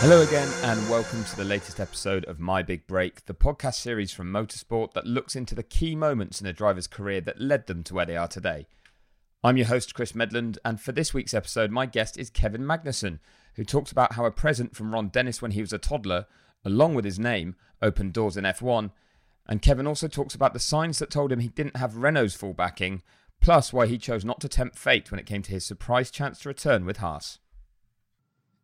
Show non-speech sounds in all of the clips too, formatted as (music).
Hello again, and welcome to the latest episode of My Big Break, the podcast series from Motorsport that looks into the key moments in a driver's career that led them to where they are today. I'm your host, Chris Medland, and for this week's episode, my guest is Kevin Magnussen, who talks about how a present from Ron Dennis when he was a toddler, along with his name, opened doors in F1. And Kevin also talks about the signs that told him he didn't have Renault's full backing, plus why he chose not to tempt fate when it came to his surprise chance to return with Haas.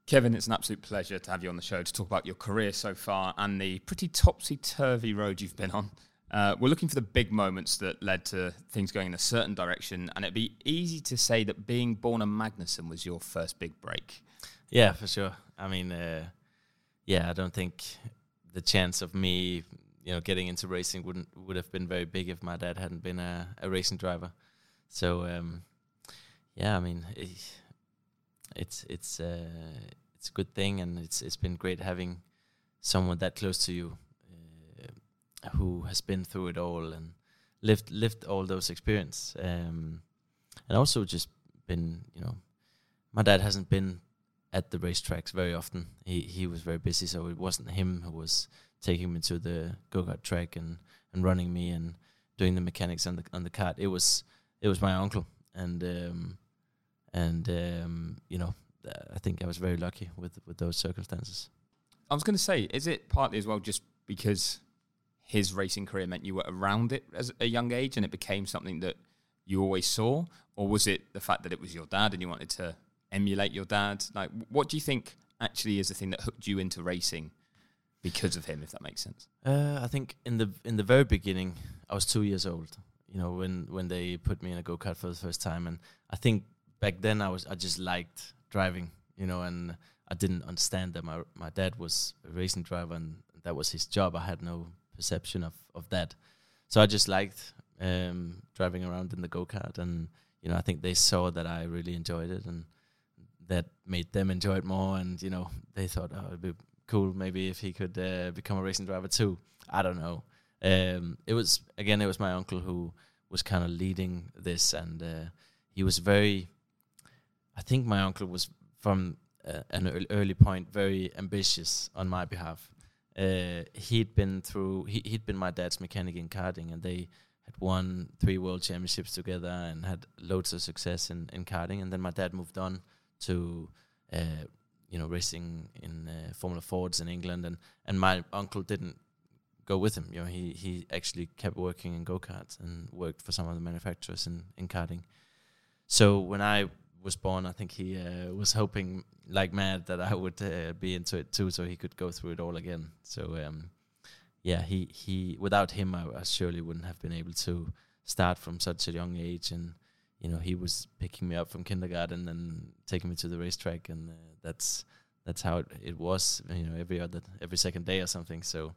Kevin, it's an absolute pleasure to have you on the show to talk about your career so far and the pretty topsy turvy road you've been on. Uh, we're looking for the big moments that led to things going in a certain direction, and it'd be easy to say that being born a Magnussen was your first big break. Yeah, for sure. I mean, uh, yeah, I don't think the chance of me, you know, getting into racing wouldn't would have been very big if my dad hadn't been a, a racing driver. So, um, yeah, I mean. It, it's it's uh, it's a good thing, and it's it's been great having someone that close to you uh, who has been through it all and lived lived all those experience, um, and also just been you know, my dad hasn't been at the racetracks very often. He he was very busy, so it wasn't him who was taking me to the go kart track and and running me and doing the mechanics on the on the kart. It was it was my uncle, and um, and um, you know, I think I was very lucky with with those circumstances. I was going to say, is it partly as well just because his racing career meant you were around it as a young age and it became something that you always saw, or was it the fact that it was your dad and you wanted to emulate your dad? Like, what do you think actually is the thing that hooked you into racing? Because of him, if that makes sense. Uh, I think in the in the very beginning, I was two years old. You know, when when they put me in a go kart for the first time, and I think back then I was I just liked driving, you know, and I didn't understand that my my dad was a racing driver and that was his job. I had no perception of of that, so I just liked um, driving around in the go kart, and you know I think they saw that I really enjoyed it, and that made them enjoy it more, and you know they thought oh it'd be cool maybe if he could uh, become a racing driver too. I don't know. Um, it was again it was my uncle who was kind of leading this, and uh, he was very I think my uncle was from uh, an early point very ambitious on my behalf. Uh, he'd been through. He, he'd been my dad's mechanic in karting, and they had won three world championships together and had loads of success in, in karting. And then my dad moved on to, uh, you know, racing in uh, Formula Fords in England, and and my uncle didn't go with him. You know, he he actually kept working in go karts and worked for some of the manufacturers in in karting. So when I was born, I think he uh, was hoping like mad that I would uh, be into it too, so he could go through it all again. So um, yeah, he he without him, I, I, surely wouldn't have been able to start from such a young age. And you know, he was picking me up from kindergarten and taking me to the racetrack, and uh, that's that's how it, it was. You know, every other every second day or something. So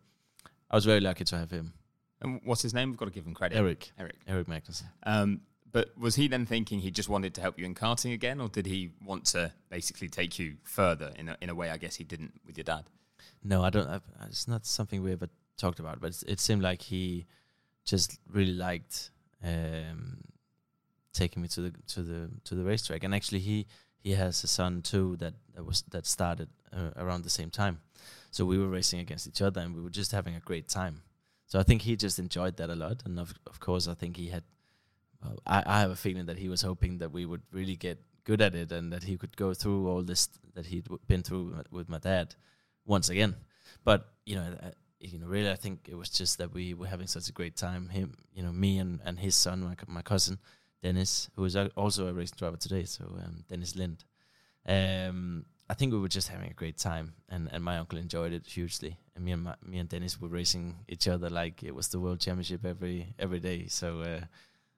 I was very lucky to have him. And what's his name? We've got to give him credit. Eric. Eric. Eric Magnus. Um, but was he then thinking he just wanted to help you in karting again, or did he want to basically take you further in a, in a way I guess he didn't with your dad? No, I don't. I've, it's not something we ever talked about, but it seemed like he just really liked um, taking me to the to the to the racetrack. And actually, he he has a son too that that was that started uh, around the same time. So we were racing against each other, and we were just having a great time. So I think he just enjoyed that a lot, and of of course, I think he had well, I, I have a feeling that he was hoping that we would really get good at it and that he could go through all this that he'd w- been through with my dad once again. But you know, uh, you know, really, I think it was just that we were having such a great time. Him, you know, me and, and his son, my my cousin Dennis, who is also a racing driver today. So um, Dennis Lind. Um, I think we were just having a great time, and, and my uncle enjoyed it hugely. And me and my, me and Dennis were racing each other like it was the world championship every every day. So uh,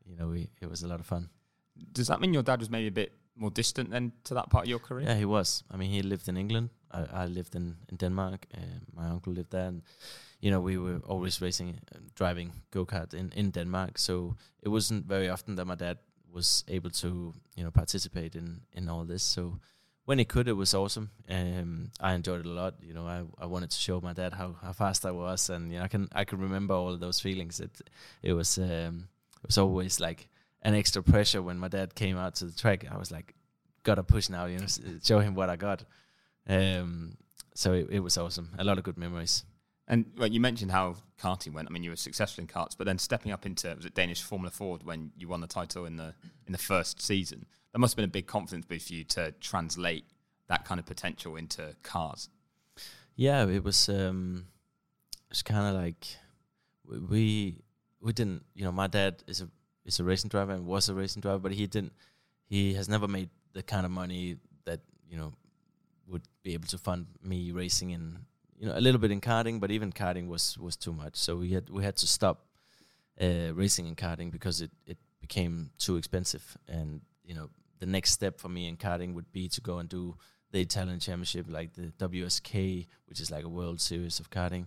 you know, we it was a lot of fun. Does that mean your dad was maybe a bit more distant then to that part of your career? Yeah, he was. I mean, he lived in England. I, I lived in in Denmark. Uh, my uncle lived there, and you know, we were always racing, uh, driving go kart in in Denmark. So it wasn't very often that my dad was able to you know participate in in all this. So when he could, it was awesome. Um, I enjoyed it a lot. You know, I, I wanted to show my dad how, how fast I was, and you know, I can I can remember all of those feelings. It it was um, it was always like an extra pressure when my dad came out to the track. I was like, gotta push now, you know, show him what I got. Um, so it, it was awesome. A lot of good memories. And well, you mentioned how karting went. I mean, you were successful in karts, but then stepping up into was it Danish Formula Ford when you won the title in the in the first season that must have been a big confidence boost for you to translate that kind of potential into cars. Yeah, it was. Um, it's kind of like we we didn't. You know, my dad is a is a racing driver and was a racing driver, but he didn't. He has never made the kind of money that you know would be able to fund me racing in you know a little bit in karting, but even karting was was too much. So we had we had to stop uh, racing in karting because it it became too expensive, and you know the next step for me in karting would be to go and do the Italian Championship, like the WSK, which is like a World Series of karting.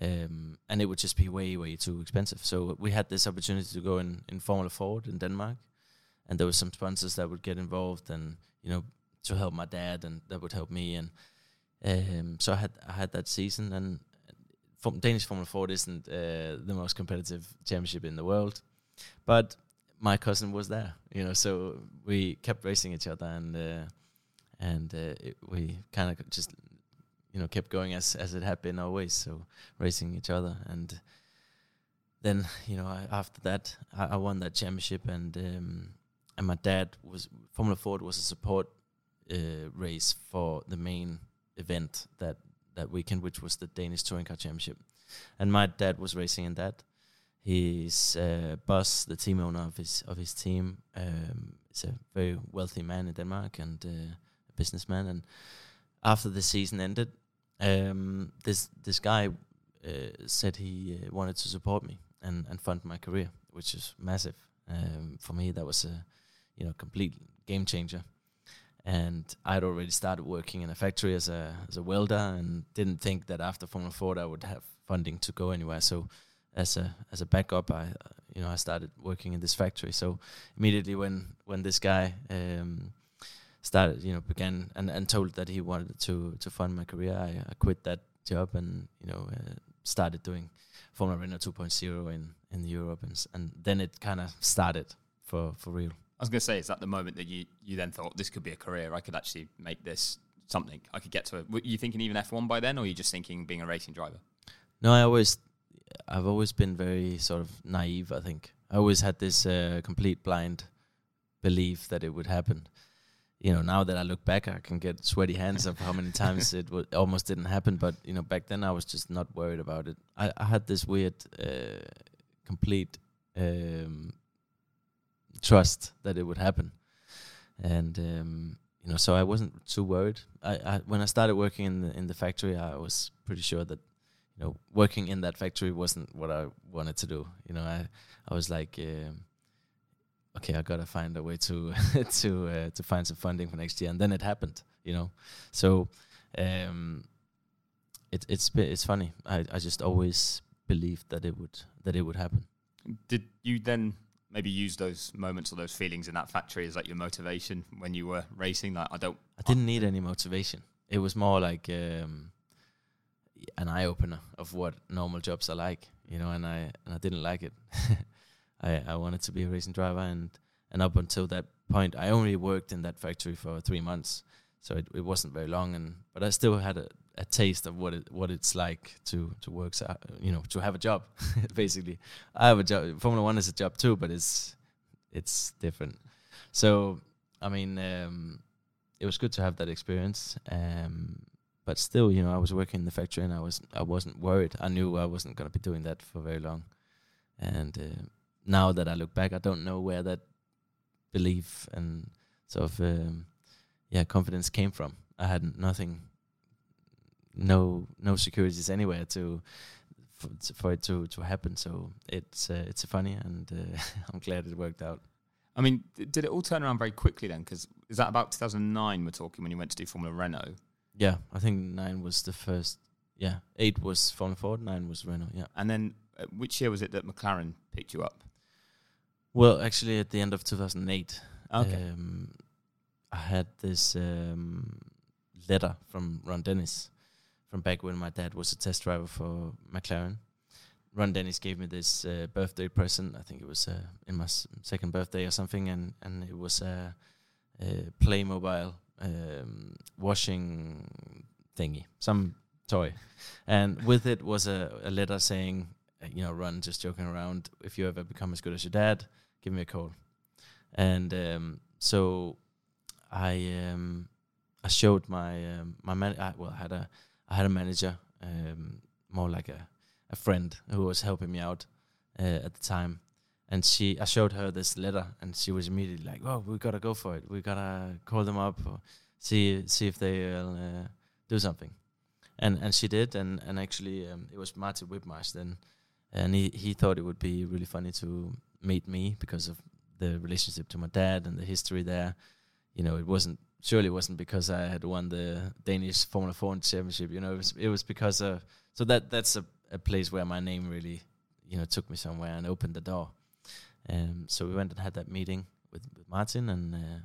Um, and it would just be way, way too expensive. So we had this opportunity to go in, in Formula Ford in Denmark, and there were some sponsors that would get involved, and you know, to help my dad, and that would help me. And um, so I had I had that season, and Danish Formula Ford isn't uh, the most competitive championship in the world, but my cousin was there, you know, so we kept racing each other, and uh, and uh, it, we kind of just you know kept going as as it had been always, so racing each other, and then you know I, after that I, I, won that championship, and um, and my dad was Formula Ford was a support uh, race for the main event that that weekend, which was the Danish Touring Car Championship, and my dad was racing in that. His uh, boss, the team owner of his of his team, um, is a very wealthy man in Denmark and uh, a businessman. And after the season ended, um, this this guy uh, said he uh, wanted to support me and and fund my career, which is massive um, for me. That was a you know complete game changer. And I'd already started working in a factory as a as a welder, and didn't think that after Formula Ford I would have funding to go anywhere. So as a as a backup, I you know I started working in this factory. So immediately when when this guy um, started, you know, began and, and told that he wanted to to fund my career, I, I quit that job and you know uh, started doing Formula Renault 2.0 in in Europe, and and then it kind of started for for real. I was going to say, is that the moment that you you then thought this could be a career? I could actually make this something. I could get to it. Were you thinking even F1 by then, or you just thinking being a racing driver? No, I always I've always been very sort of naive. I think I always had this uh, complete blind belief that it would happen. You know, now that I look back, I can get sweaty hands of how many times it w- almost didn't happen. But you know, back then I was just not worried about it. I, I had this weird, uh, complete um, trust that it would happen, and um, you know, so I wasn't too worried. I, I when I started working in the in the factory, I was pretty sure that you know, working in that factory wasn't what I wanted to do. You know, I I was like, um, okay, I gotta find a way to (laughs) to uh, to find some funding for next year, and then it happened. You know, so um, it it's it's funny. I I just always believed that it would that it would happen. Did you then maybe use those moments or those feelings in that factory as like your motivation when you were racing? Like I don't. I didn't need any motivation. It was more like. Um, an eye opener of what normal jobs are like, you know, and I and I didn't like it. (laughs) I I wanted to be a racing driver, and and up until that point, I only worked in that factory for three months, so it, it wasn't very long, and but I still had a, a taste of what it what it's like to to work, you know, to have a job. (laughs) basically, I have a job. Formula One is a job too, but it's it's different. So I mean, um, it was good to have that experience. Um, but still, you know, I was working in the factory and I was I wasn't worried. I knew I wasn't going to be doing that for very long. And uh, now that I look back, I don't know where that belief and sort of um, yeah confidence came from. I had nothing, no no securities anywhere to for, for it to to happen. So it's uh, it's funny, and uh, (laughs) I'm glad it worked out. I mean, did it all turn around very quickly then? Because is that about 2009 we're talking when you went to do Formula Renault? Yeah, I think nine was the first. Yeah, eight was Formula Ford, nine was Renault. Yeah, and then uh, which year was it that McLaren picked you up? Well, actually, at the end of 2008, okay. um, I had this um, letter from Ron Dennis from back when my dad was a test driver for McLaren. Ron Dennis gave me this uh, birthday present. I think it was uh, in my s- second birthday or something, and and it was a, a Playmobil um, washing thingy, some toy, and with it was a, a letter saying, uh, you know, Ron, just joking around. If you ever become as good as your dad, give me a call. And um, so I um, I showed my um, my man. I, well, I had a I had a manager, um, more like a a friend who was helping me out uh, at the time, and she I showed her this letter, and she was immediately like, "Oh, we gotta go for it. We gotta call them up or see see if they will uh, do something." And and she did, and and actually um, it was Martin Whitmarsh then, and he he thought it would be really funny to meet me because of the relationship to my dad and the history there. You know, it wasn't surely it wasn't because I had won the Danish Formula Ford championship. You know, it was it was because of so that that's a, a place where my name really you know took me somewhere and opened the door. Um, so we went and had that meeting with, with Martin, and uh,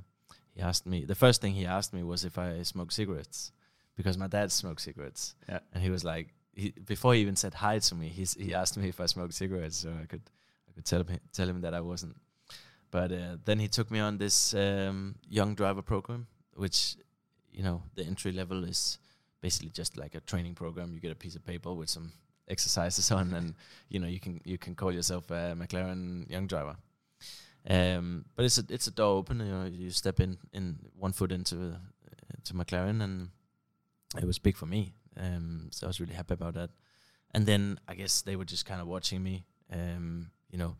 he asked me. The first thing he asked me was if I smoke cigarettes, because my dad smoked cigarettes. Yeah. and he was like, he, before he even said hi to me, he's, he asked me if I smoked cigarettes, so I could I could tell him tell him that I wasn't. But uh, then he took me on this um, young driver program, which you know the entry level is basically just like a training program. You get a piece of paper with some exercises on, and you know you can you can call yourself a McLaren young driver. Um, but it's a it's a door open. You know, you step in in one foot into uh, to McLaren, and it was big for me. Um, so I was really happy about that. And then I guess they were just kind of watching me. Um, you know,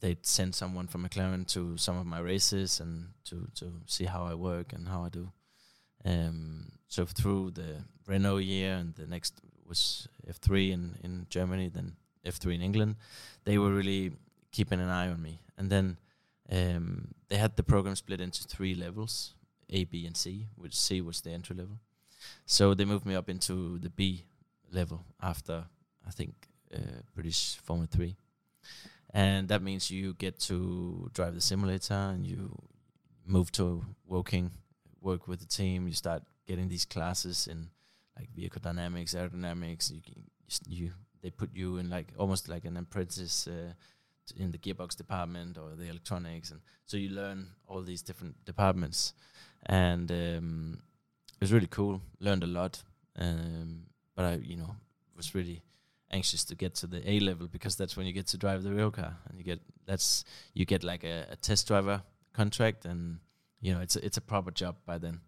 they'd send someone from McLaren to some of my races and to to see how I work and how I do. Um, so through the Renault year and the next was F3 in in Germany, then F3 in England, they were really keeping an eye on me. And then um, they had the program split into three levels: A, B, and C. Which C was the entry level. So they moved me up into the B level after I think uh, British Formula Three, and that means you get to drive the simulator and you move to working, work with the team. You start getting these classes in like vehicle dynamics, aerodynamics. You can- you, they put you in like almost like an apprentice uh, in the gearbox department or the electronics, and so you learn all these different departments, and um, it was really cool. Learned a lot, um, but I, you know, was really anxious to get to the A level because that's when you get to drive the real car, and you get that's you get like a, a test driver contract, and you know it's a, it's a proper job by then.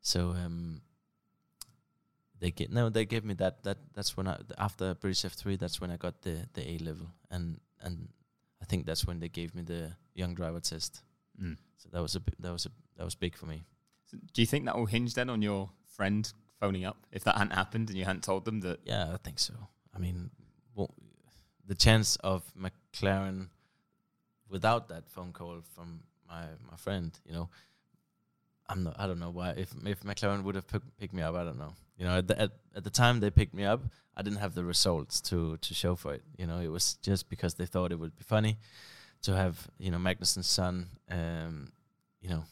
So um, they get no, they gave me that that that's when I after British F three that's when I got the the A level, and and I think that's when they gave me the young driver test. Mm. So that was a that was a that was big for me. So do you think that will hinge then on your friend phoning up? If that hadn't happened and you hadn't told them that, Yeah, I think so. I mean, well, the chance of McLaren without that phone call from my my friend, you know, I'm not. I don't know why. If if McLaren would have pick, picked me up, I don't know. You know, at the, at at the time they picked me up, I didn't have the results to to show for it. You know, it was just because they thought it would be funny to have you know Magnussen's son, um, you know,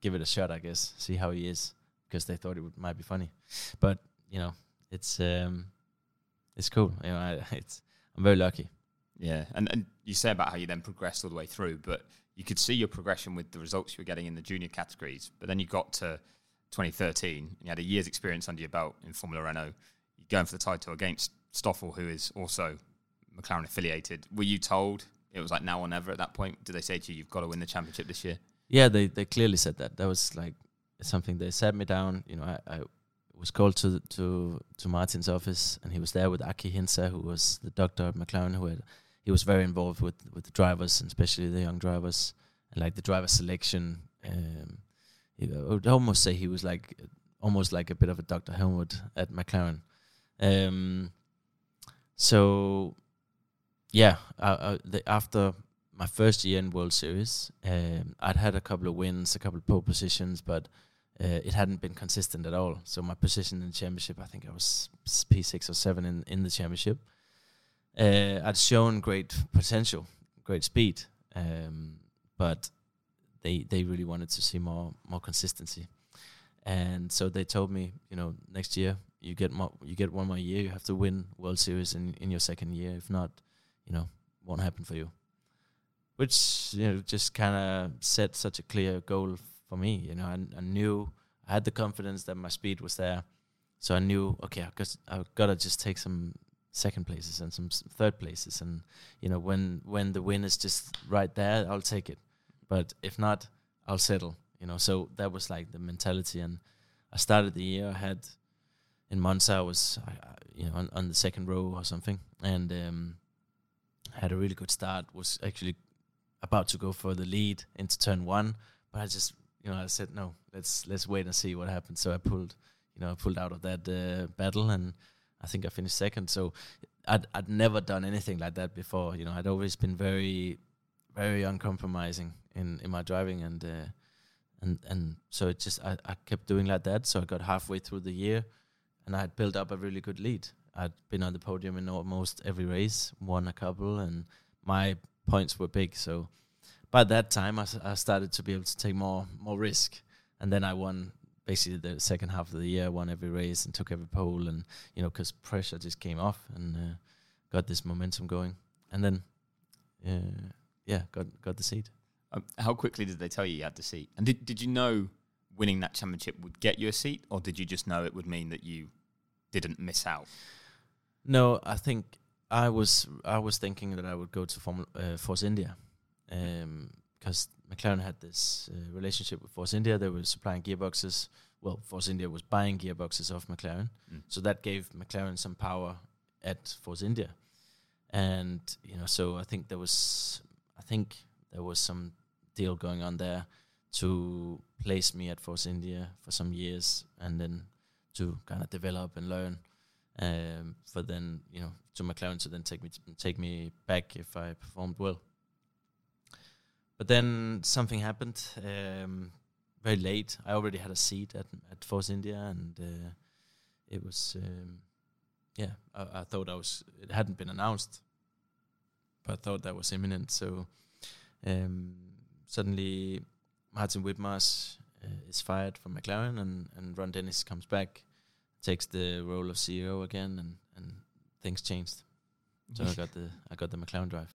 give it a shot. I guess see how he is because they thought it would might be funny, but you know, it's um, it's cool. You know, I, (laughs) it's I'm very lucky. yeah. And and you say about how you then progressed all the way through, but you could see your progression with the results you were getting in the junior categories. But then you got to 2013, and you had a year's experience under your belt in Formula Renault. You're going for the title against Stoffel, who is also McLaren affiliated. Were you told it was like now or never at that point? Did they say to you, you've got to win the championship this year? Yeah, they they clearly said that. That was like something they sat me down. You know, I, I was called to to to Martin's office, and he was there with Aki Hintsa, who was the doctor at McLaren, who had he was very involved with with the drivers, and especially the young drivers, and like the driver selection. Um, I would almost say he was like almost like a bit of a Dr. Helmut at McLaren. Um, so yeah, uh, uh, the, after my first year in World Series, um, I'd had a couple of wins, a couple of pole positions, but uh, it hadn't been consistent at all. So my position in the championship, I think I was P six or seven in in the championship. Uh, I'd shown great potential, great speed, um, but they they really wanted to see more more consistency, and so they told me, you know, next year you get more, you get one more year, you have to win World Series in in your second year. If not, you know, won't happen for you. Which you know just kind of set such a clear goal for me. You know, I, I knew I had the confidence that my speed was there, so I knew okay, I got I gotta just take some second places and some third places, and you know when when the win is just right there, I'll take it. But if not, I'll settle. You know, so that was like the mentality, and I started the year. I had in Monza, I was you know on, on the second row or something, and um, had a really good start. Was actually about to go for the lead into turn one, but I just you know I said no, let's let's wait and see what happens. So I pulled you know I pulled out of that uh, battle, and I think I finished second. So I'd I'd never done anything like that before. You know I'd always been very very uncompromising in in my driving and. Uh, and and so it just I, I kept doing like that. So I got halfway through the year, and I had built up a really good lead. I'd been on the podium in almost every race, won a couple, and my points were big. So by that time, I, I started to be able to take more more risk, and then I won basically the second half of the year. Won every race and took every pole, and you know because pressure just came off and uh, got this momentum going, and then uh, yeah, got got the seat. Um, how quickly did they tell you you had the seat? And did did you know winning that championship would get you a seat, or did you just know it would mean that you didn't miss out? No, I think I was I was thinking that I would go to Formula, uh, Force India, because um, McLaren had this uh, relationship with Force India. They were supplying gearboxes. Well, Force India was buying gearboxes off McLaren, mm. so that gave McLaren some power at Force India, and you know, so I think there was I think there was some deal going on there to place me at Force India for some years, and then to kind of develop and learn um, for then you know to McLaren to then take me take me back if I performed well. But then something happened um, very late. I already had a seat at at Force India, and uh, it was um, yeah. I, I, thought I was. It hadn't been announced, but I thought that was imminent. So um, suddenly, Martin Whitmarsh uh, is fired from McLaren, and and Ron Dennis comes back takes the role of CEO again, and and things changed. So I (laughs) got the I got the McLaren drive.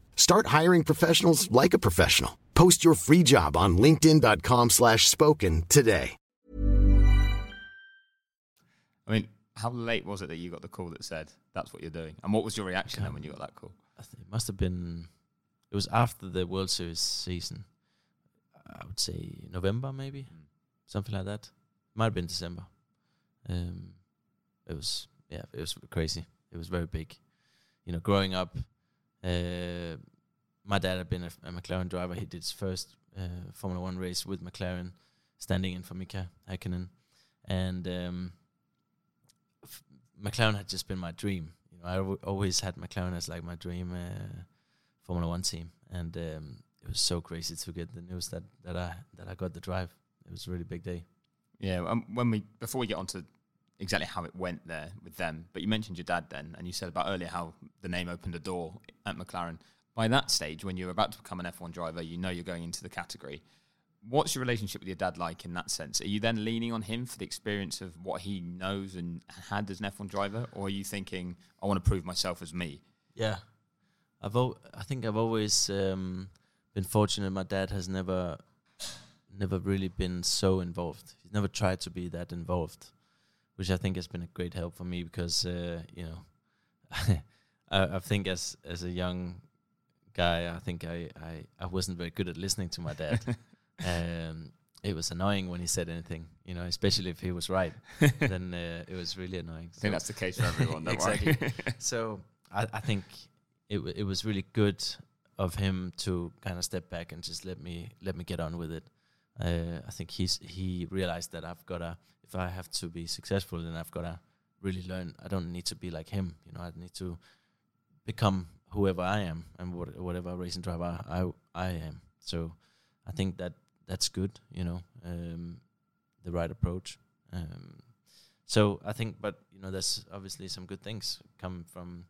Start hiring professionals like a professional. Post your free job on linkedin.com slash spoken today. I mean, how late was it that you got the call that said that's what you're doing? And what was your reaction then when you got that call? I think it must have been. It was after the World Series season. I would say November, maybe mm. something like that. Might have been December. Um, it was yeah, it was crazy. It was very big. You know, growing up, uh, my dad had been a, a, McLaren driver. He did his first uh, Formula One race with McLaren, standing in for Mika Hakkinen, and um, McLaren had just been my dream. You know, I w- always had McLaren as like my dream uh, Formula One team, and um, it was so crazy to get the news that that I that I got the drive. It was a really big day. Yeah, um, when we before we get on to exactly how it went there with them. But you mentioned your dad then, and you said about earlier how the name opened a door at McLaren. By that stage, when you're about to become an F1 driver, you know you're going into the category. What's your relationship with your dad like in that sense? Are you then leaning on him for the experience of what he knows and had as an F1 driver, or are you thinking, I want to prove myself as me? Yeah, I've al- I think I've always um, been fortunate. My dad has never never really been so involved. He's never tried to be that involved, which I think has been a great help for me because uh, you know (laughs) I, I think as as a young guy, I think I, I, I wasn't very good at listening to my dad. (laughs) um, it was annoying when he said anything, you know, especially if he was right. (laughs) then uh, it was really annoying. I think that's the case for everyone. Exactly. so I, I think it w- it was really good of him to kind of step back and just let me let me get on with it. Uh, I think he's he realized that I've got to if I have to be successful, then I've got to really learn. I don't need to be like him. You know, I need to become whoever I am and what, whatever racing driver I I am. So I think that that's good. You know, um, the right approach. Um, so I think, but you know, there's obviously some good things come from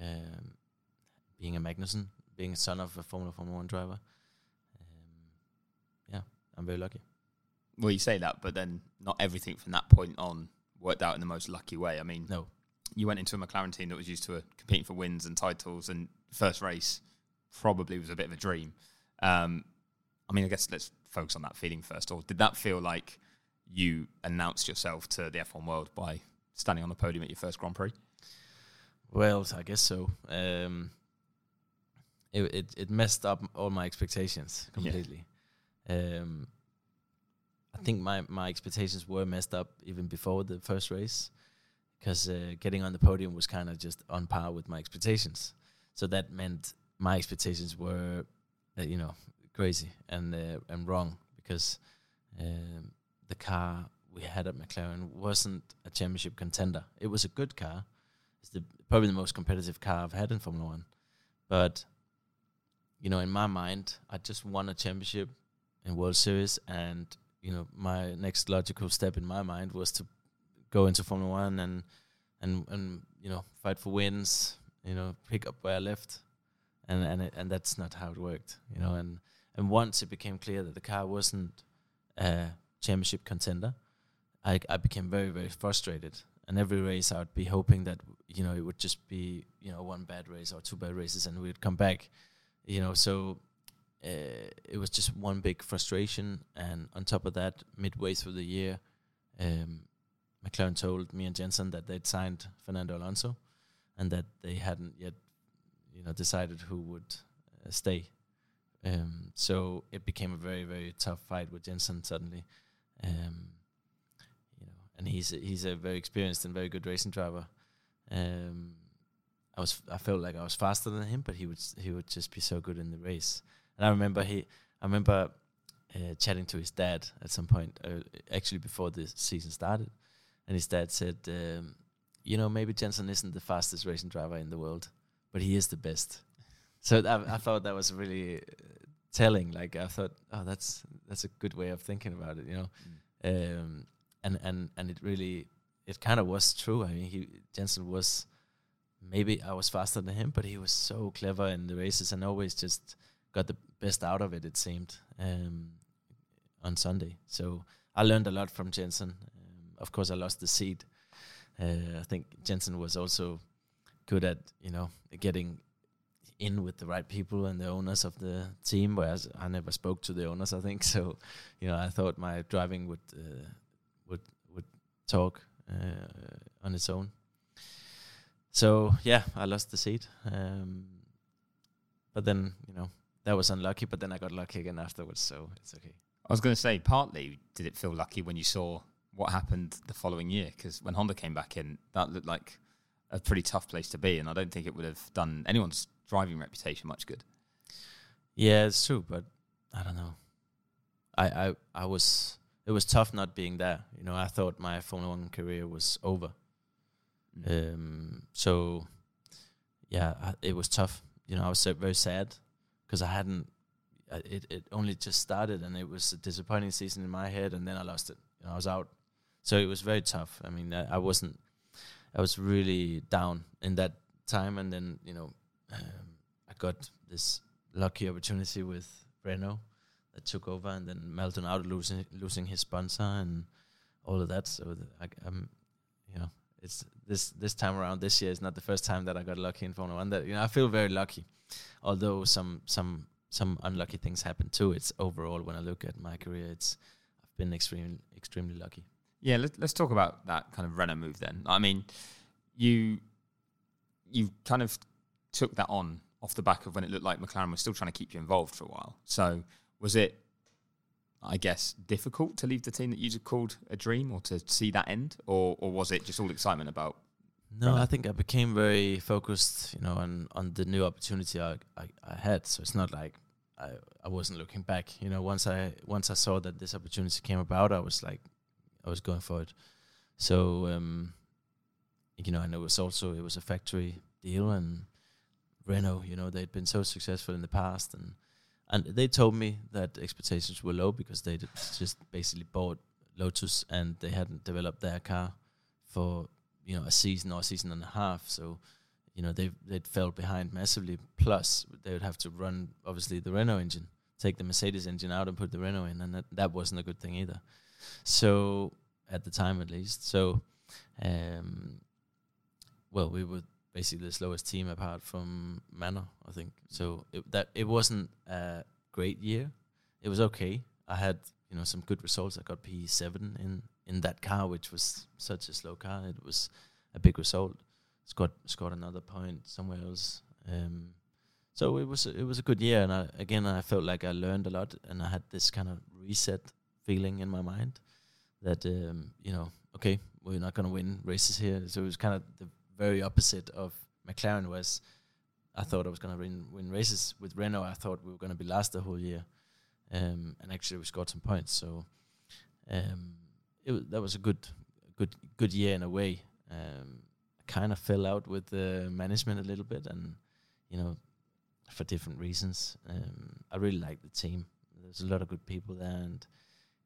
um, being a Magnussen, being a son of a Formula Formula One driver. Um, yeah, I'm very lucky. Well, you say that, but then not everything from that point on worked out in the most lucky way. I mean, No, you went into a McLaren team that was used to uh, competing for wins and titles, and first race probably was a bit of a dream. Um, I mean, I guess let's focus on that feeling first. Or did that feel like you announced yourself to the F1 world by standing on the podium at your first Grand Prix? Well, I guess so. Um, it, it it messed up all my expectations Yeah. completely. Um, I think my my expectations were messed up even before the first race, because uh, getting on the podium was kind of just on par with my expectations. So that meant my expectations were, uh, you know, crazy and uh, and wrong because um, the car we had at McLaren wasn't a championship contender. It was a good car. It's the probably the most competitive car I've had in Formula One. But you know, in my mind, I just won a championship in World Series, and you know, my next logical step in my mind was to go into Formula One and and and you know, fight for wins. You know, pick up where I left, and and it, and that's not how it worked. You know, and and once it became clear that the car wasn't a championship contender, I I became very very frustrated. And every race, I would be hoping that you know it would just be you know one bad race or two bad races, and we'd come back. You know, so uh, it was just one big frustration. And on top of that, midway through the year, um, McLaren told me and Jensen that they'd signed Fernando Alonso, and that they hadn't yet, you know, decided who would uh, stay. Um, so it became a very very tough fight with Jensen suddenly. Um, you know, and he's a, he's a very experienced and very good racing driver. Um, I was I felt like I was faster than him, but he would he would just be so good in the race. And I remember he I remember uh, chatting to his dad at some point, uh, actually before the season started, and his dad said, um, "You know, maybe Jensen isn't the fastest racing driver in the world, but he is the best." So I, I thought that was really uh, telling. Like I thought, oh, that's that's a good way of thinking about it, you know. Um, and and and it really, it kind of was true. I mean, he Jensen was maybe I was faster than him, but he was so clever in the races and always just got the best out of it. It seemed um, on Sunday. So I learned a lot from Jensen. Um, of course, I lost the seat. Uh, I think Jensen was also good at you know getting in with the right people and the owners of the team. Whereas I never spoke to the owners. I think (laughs) so. You know, I thought my driving would uh, would would talk uh, on its own. So yeah, I lost the seat. Um, but then you know that was unlucky. But then I got lucky again afterwards, so it's okay. I was going to say, partly did it feel lucky when you saw what happened the following year? Because when Honda came back in, that looked like a pretty tough place to be, and I don't think it would have done anyone's driving reputation much good. Yeah, it's true, but I don't know. I I I was it was tough not being there. You know, I thought my Formula One career was over. Um, so yeah, I, it was tough. You know, I was so very sad because I hadn't. It it only just started, and it was a disappointing season in my head, and then I lost it. You know, I was out. so it was very tough. I mean, I, I wasn't, I was really down in that time, and then you know, um, I got this lucky opportunity with Renault that took over, and then Maldonado losing losing his sponsor and all of that. So I'm, you know, it's this this time around. This year is not the first time that I got lucky in Formula One. That you know, I feel very lucky, although some some some unlucky things happen too. It's overall when I look at my career, it's I've been extremely extremely lucky. Yeah, let, let's talk about that kind of Renault move then. I mean, you you kind of took that on off the back of when it looked like McLaren was still trying to keep you involved for a while. So was it, I guess, difficult to leave the team that you just called a dream or to see that end, or or was it just all excitement about? No, Renault? I think I became very focused, you know, on on the new opportunity I, I, I had. So it's not like I, I wasn't looking back. You know, once I once I saw that this opportunity came about, I was like, I was going for it. So, um, you know, and it was also it was a factory deal, and Renault, you know, they'd been so successful in the past, and and they told me that expectations were low because they just basically bought Lotus and they hadn't developed their car for you know a season or a season and a half. So you know they they'd fell behind massively. Plus they would have to run obviously the Renault engine, take the Mercedes engine out and put the Renault in, and that that wasn't a good thing either. So at the time at least, so um, well we were basically the slowest team apart from Manor, I think. So it, that it wasn't a great year. It was okay. I had you know some good results. I got P seven in in that car, which was such a slow car. It was a big result. Scored scored another point somewhere else. Um, so it was it was a good year, and I, again I felt like I learned a lot, and I had this kind of reset feeling in my mind that um, you know okay we're not going to win races here. So it was kind of the very opposite of McLaren was I thought I was going to win win races with Renault. I thought we were going to be last the whole year, um, and actually we scored some points. So um, was, that was a good good good year in a way. Um, I kind of fell out with the management a little bit, and you know for different reasons. Um, I really liked the team. There's a lot of good people there, and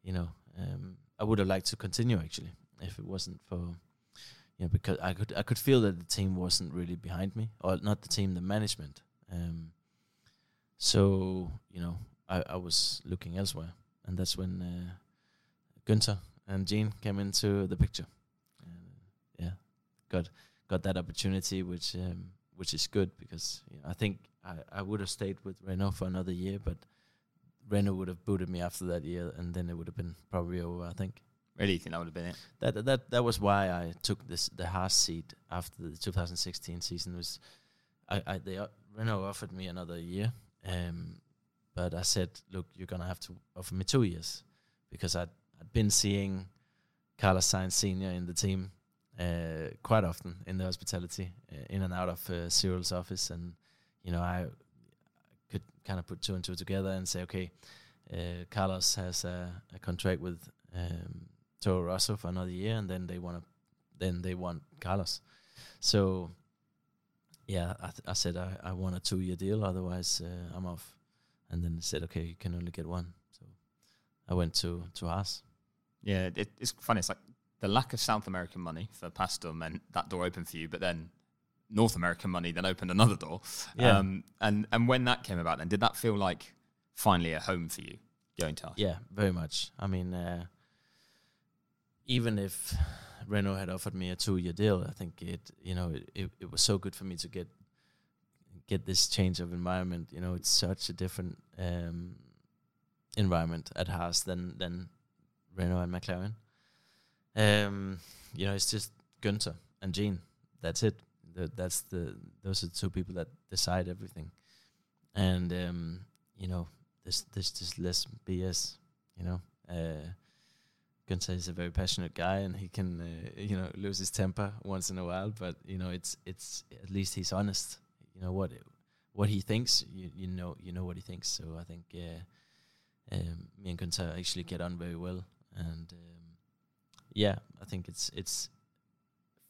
you know um, I would have liked to continue actually if it wasn't for know, because I could I could feel that the team wasn't really behind me, or not the team, the management. Um, so you know, I, I was looking elsewhere, and that's when uh, Günther and Gene came into the picture. Uh, yeah, got got that opportunity, which um, which is good because you know, I think I, I would have stayed with Renault for another year, but Renault would have booted me after that year, and then it would have been probably over. I think. Really, think that would have been it? That that that was why I took this the Haas seat after the 2016 season. Was I, I they uh, Renault offered me another year, um, but I said, look, you're gonna have to offer me two years because I'd I'd been seeing Carlos Sainz Senior in the team uh, quite often in the hospitality, uh, in and out of uh, Cyril's office, and you know I could kind of put two and two together and say, okay, uh, Carlos has a, a contract with. Um, Toro Rosso for another year, and then they want to, then they want Carlos. So, yeah, I, th- I said I, I want a two year deal, otherwise uh, I'm off. And then they said, okay, you can only get one. So I went to to Haas. Yeah, it, it's funny. It's like the lack of South American money for Pastor meant that door opened for you, but then North American money then opened another door. Yeah. Um, and and when that came about, then did that feel like finally a home for you going to? Haas? Yeah, very much. I mean, uh, even if Renault had offered me a two-year deal, I think it, you know, it, it, it was so good for me to get get this change of environment. You know, it's such a different um, environment at Haas than than Renault and McLaren. Um, you know, it's just Günther and Gene. That's it. Th- That's the those are the two people that decide everything. And um, you know, there's there's just less BS. You know, uh, Günther is a very passionate guy, and he can uh, you know lose his temper once in a while. But you know, it's it's at least he's honest. You know what what he thinks. You you know you know what he thinks. So I think uh, um, me and Günther actually get on very well, and um, yeah, I think it's it's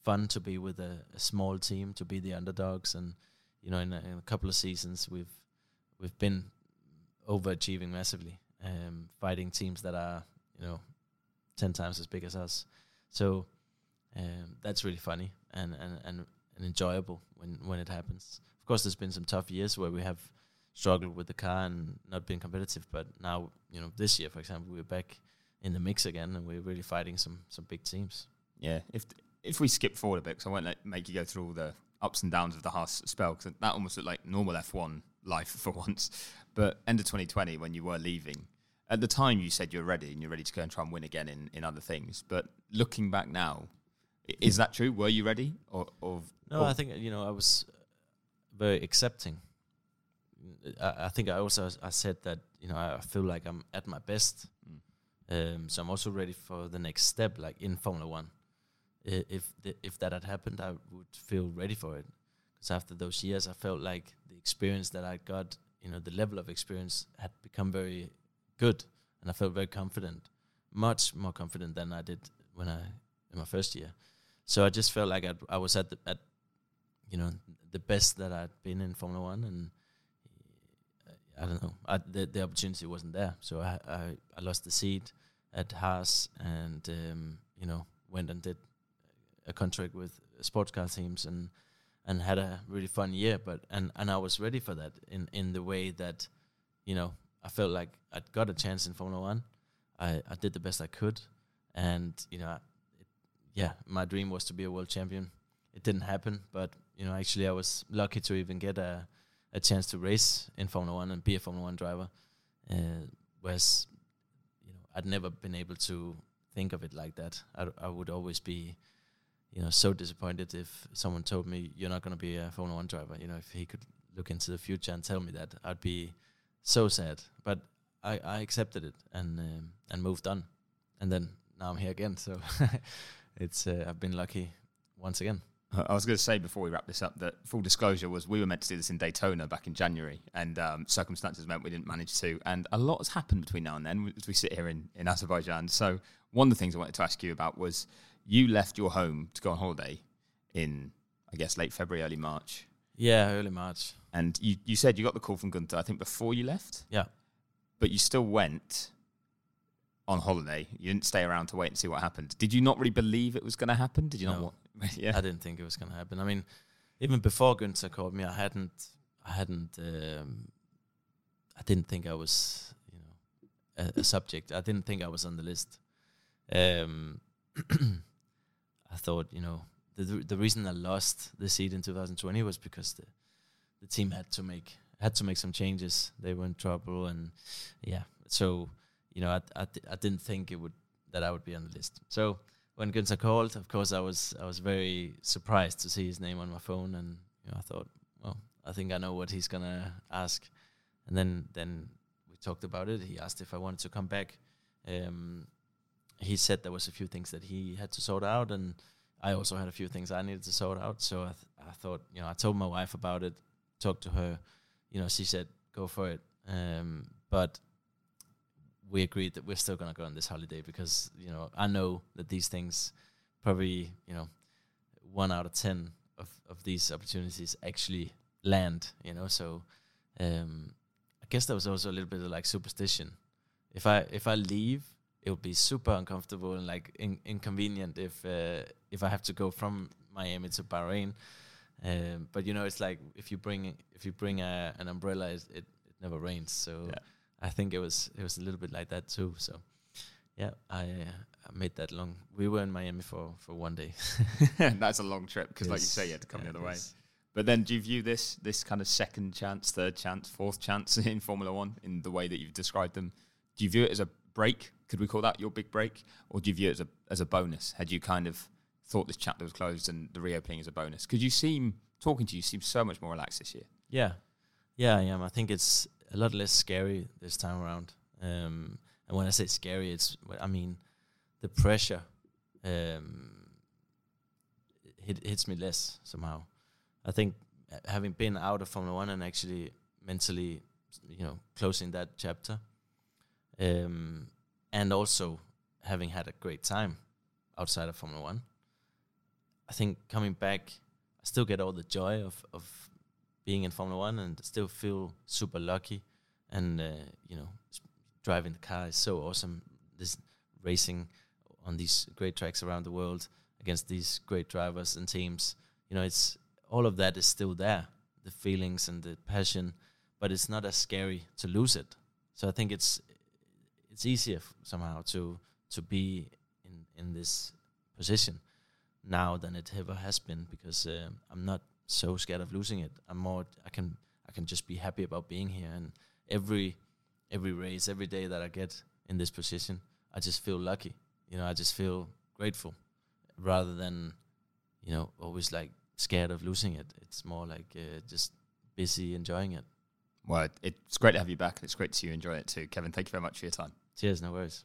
fun to be with a, a small team, to be the underdogs, and you know, in a, in a couple of seasons we've we've been overachieving massively, um, fighting teams that are you know ten times as big as us. So um, that's really funny and, and, and, and enjoyable when, when it happens. Of course, there's been some tough years where we have struggled with the car and not been competitive, but now, you know, this year, for example, we're back in the mix again and we're really fighting some, some big teams. Yeah, if if we skip forward a bit, because I won't let, make you go through all the ups and downs of the Haas spell, because that almost looked like normal F1 life (laughs) for once. But end of 2020, when you were leaving, at the time you said you're ready and you're ready to go and try and win again in, in other things. But looking back now, is that true? Were you ready? Or, or no, or I think you know I was very accepting. I, I, think I also I said that you know I feel like I'm at my best, mm. um, so I'm also ready for the next step, like in Formula One if the, if that had happened, I would feel ready for it. Because after those years, I felt like the experience that I got, you know, the level of experience had become very good, and I felt very confident, much more confident than I did when I in my first year. So I just felt like I'd, I was at the, at, you know, the best that I'd been in Formula One, and I don't know, I, the the opportunity wasn't there. So I I, I lost the seat at Haas, and um, you know, went and did a contract with sports car teams and and had a really fun year. But and and I was ready for that in in the way that, you know, I felt like I'd got a chance in Formula One. I I did the best I could, and you know, it, yeah, my dream was to be a world champion. It didn't happen, but you know, actually, I was lucky to even get a a chance to race in Formula One and be a Formula One driver. Uh, whereas, you know, I'd never been able to think of it like that. I, I would always be you know, so disappointed if someone told me you're not going to be a Formula One driver. You know, if he could look into the future and tell me that, I'd be so sad. But I, I accepted it and um, and moved on, and then now I'm here again. So (laughs) it's uh, I've been lucky once again. I was going to say before we wrap this up that full disclosure was we were meant to do this in Daytona back in January, and um, circumstances meant we didn't manage to. And a lot has happened between now and then as we sit here in, in Azerbaijan. So one of the things I wanted to ask you about was you left your home to go on holiday in, I guess, late February, early March. Yeah, early March. And you, you said you got the call from Gunther, I think, before you left. Yeah. But you still went on holiday. You didn't stay around to wait and see what happened. Did you not really believe it was going to happen? Did you no. not want? (laughs) yeah. I didn't think it was going to happen. I mean, even before Gunther called me, I hadn't, I hadn't, um, I didn't think I was, you know, a, a subject. I didn't think I was on the list. Um, (clears throat) I thought, you know, the the reason I lost the seat in 2020 was because the the team had to make had to make some changes. They were in trouble, and yeah, so you know, I I, I didn't think it would that I would be on the list. So when Gunther called, of course, I was I was very surprised to see his name on my phone, and you know, I thought, well, I think I know what he's gonna ask, and then then we talked about it. He asked if I wanted to come back. Um, he said there was a few things that he had to sort out, and I also had a few things I needed to sort out. So I, th- I thought, you know, I told my wife about it, talked to her. You know, she said, "Go for it." Um, but we agreed that we're still gonna go on this holiday because you know I know that these things probably you know one out of ten of of these opportunities actually land. You know, so um, I guess there was also a little bit of like superstition. If I if I leave it would be super uncomfortable and like in, inconvenient if uh, if I have to go from Miami to Bahrain. Um, but you know, it's like if you bring if you bring a, an umbrella, it, it, never rains. So yeah. I think it was it was a little bit like that too. So yeah, I, uh, I made that long. We were in Miami for for one day. (laughs) That's a long trip because, yes. like you say, you had to come yeah, the other way. But then, do you view this this kind of second chance, third chance, fourth chance (laughs) in Formula One in the way that you've described them? Do you view it as a break? Could we call that your big break, or do you view it as a as a bonus? Had you kind of thought this chapter was closed and the reopening is a bonus? Because you seem talking to you seem so much more relaxed this year. Yeah, yeah, I am. I think it's a lot less scary this time around. Um, and when I say scary, it's I mean the pressure um, hit, hits me less somehow. I think having been out of Formula One and actually mentally, you know, closing that chapter, um, and also having had a great time outside of Formula One. I think coming back, I still get all the joy of of being in Formula One and still feel super lucky. And uh, you know, driving the car is so awesome. This racing on these great tracks around the world against these great drivers and teams. You know, it's all of that is still there, the feelings and the passion, but it's not as scary to lose it. So I think it's it's easier somehow to to be in in this position now than it ever has been because uh, I'm not so scared of losing it. I'm more I can I can just be happy about being here and every every race, every day that I get in this position, I just feel lucky. You know, I just feel grateful rather than you know always like scared of losing it. It's more like uh, just busy enjoying it. Well, it's great to have you back. It's great to see you enjoy it too, Kevin. Thank you very much for your time. Cheers, no worries.